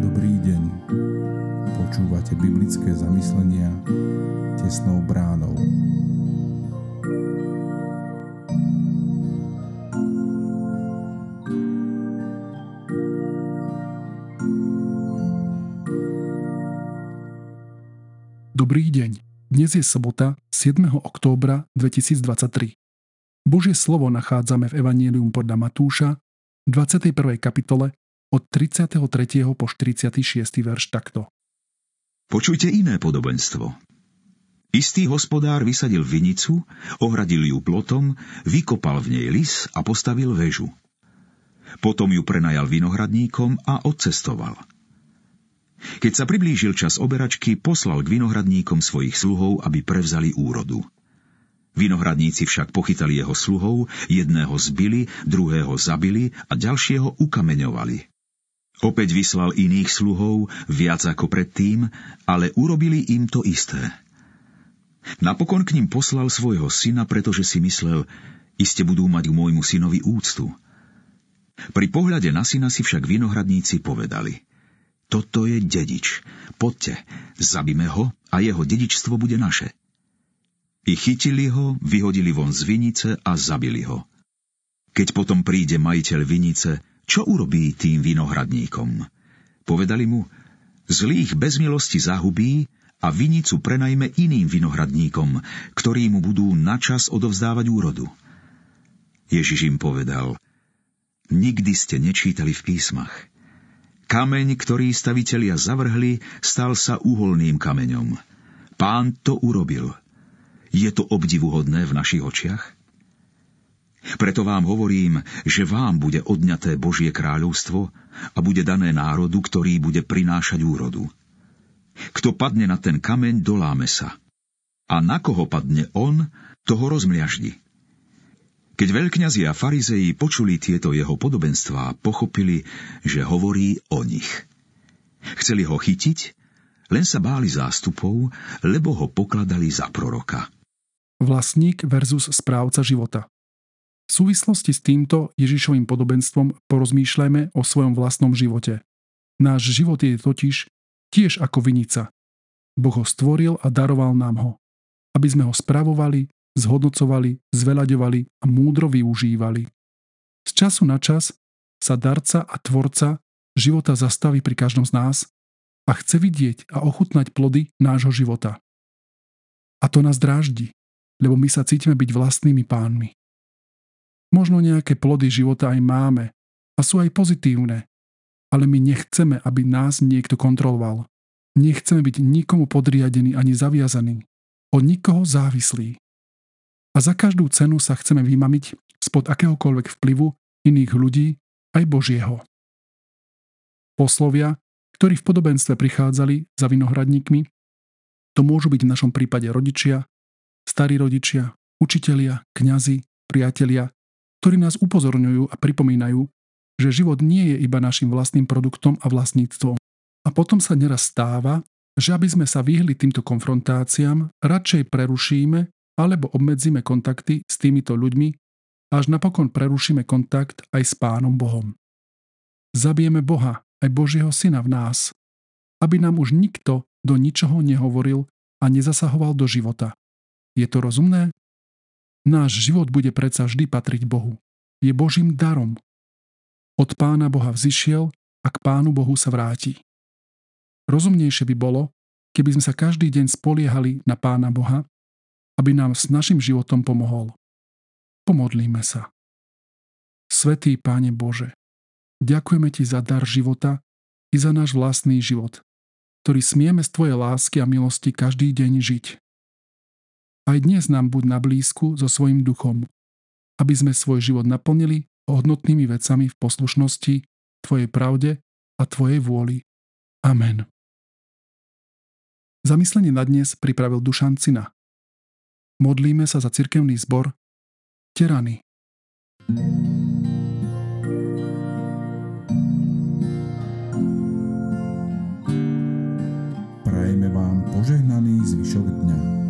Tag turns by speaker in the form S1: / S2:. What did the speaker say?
S1: Dobrý deň. Počúvate biblické zamyslenia tesnou bránou.
S2: Dobrý deň. Dnes je sobota 7. októbra 2023. Božie slovo nachádzame v Evangelium podľa Matúša v 21. kapitole od 33. po 46. verš takto.
S3: Počujte iné podobenstvo. Istý hospodár vysadil vinicu, ohradil ju plotom, vykopal v nej lis a postavil väžu. Potom ju prenajal vinohradníkom a odcestoval – keď sa priblížil čas oberačky, poslal k vinohradníkom svojich sluhov, aby prevzali úrodu. Vinohradníci však pochytali jeho sluhov, jedného zbili, druhého zabili a ďalšieho ukameňovali. Opäť vyslal iných sluhov, viac ako predtým, ale urobili im to isté. Napokon k ním poslal svojho syna, pretože si myslel, iste budú mať k môjmu synovi úctu. Pri pohľade na syna si však vinohradníci povedali – toto je dedič. Poďte, zabíme ho a jeho dedičstvo bude naše. I chytili ho, vyhodili von z vinice a zabili ho. Keď potom príde majiteľ vinice, čo urobí tým vinohradníkom? Povedali mu, zlých bez milosti zahubí a vinicu prenajme iným vinohradníkom, ktorí mu budú načas odovzdávať úrodu. Ježiš im povedal, nikdy ste nečítali v písmach – Kameň, ktorý stavitelia zavrhli, stal sa uholným kameňom. Pán to urobil. Je to obdivuhodné v našich očiach? Preto vám hovorím, že vám bude odňaté Božie kráľovstvo a bude dané národu, ktorý bude prinášať úrodu. Kto padne na ten kameň, doláme sa. A na koho padne on, toho rozmliaždi. Keď veľkňazi a farizeji počuli tieto jeho podobenstvá, pochopili, že hovorí o nich. Chceli ho chytiť, len sa báli zástupov, lebo ho pokladali za proroka.
S2: Vlastník versus správca života. V súvislosti s týmto Ježišovým podobenstvom porozmýšľajme o svojom vlastnom živote. Náš život je totiž tiež ako vinica. Boh ho stvoril a daroval nám ho, aby sme ho spravovali, zhodnocovali, zvelaďovali a múdro využívali. Z času na čas sa darca a tvorca života zastaví pri každom z nás a chce vidieť a ochutnať plody nášho života. A to nás dráždi, lebo my sa cítime byť vlastnými pánmi. Možno nejaké plody života aj máme a sú aj pozitívne, ale my nechceme, aby nás niekto kontroloval. Nechceme byť nikomu podriadení ani zaviazaní, od nikoho závislí a za každú cenu sa chceme vymamiť spod akéhokoľvek vplyvu iných ľudí, aj Božieho. Poslovia, ktorí v podobenstve prichádzali za vinohradníkmi, to môžu byť v našom prípade rodičia, starí rodičia, učitelia, kňazi, priatelia, ktorí nás upozorňujú a pripomínajú, že život nie je iba našim vlastným produktom a vlastníctvom. A potom sa neraz stáva, že aby sme sa vyhli týmto konfrontáciám, radšej prerušíme alebo obmedzíme kontakty s týmito ľuďmi, až napokon prerušíme kontakt aj s Pánom Bohom. Zabijeme Boha, aj Božieho Syna v nás, aby nám už nikto do ničoho nehovoril a nezasahoval do života. Je to rozumné? Náš život bude predsa vždy patriť Bohu. Je Božím darom. Od Pána Boha vzýšiel a k Pánu Bohu sa vráti. Rozumnejšie by bolo, keby sme sa každý deň spoliehali na Pána Boha aby nám s našim životom pomohol. Pomodlíme sa. Svetý Páne Bože, ďakujeme Ti za dar života i za náš vlastný život, ktorý smieme z Tvojej lásky a milosti každý deň žiť. Aj dnes nám buď na blízku so svojim duchom, aby sme svoj život naplnili hodnotnými vecami v poslušnosti Tvojej pravde a Tvojej vôli. Amen. Zamyslenie na dnes pripravil Dušan Cina. Modlíme sa za cirkevný zbor Terany.
S1: Prajeme vám požehnaný zvyšok dňa.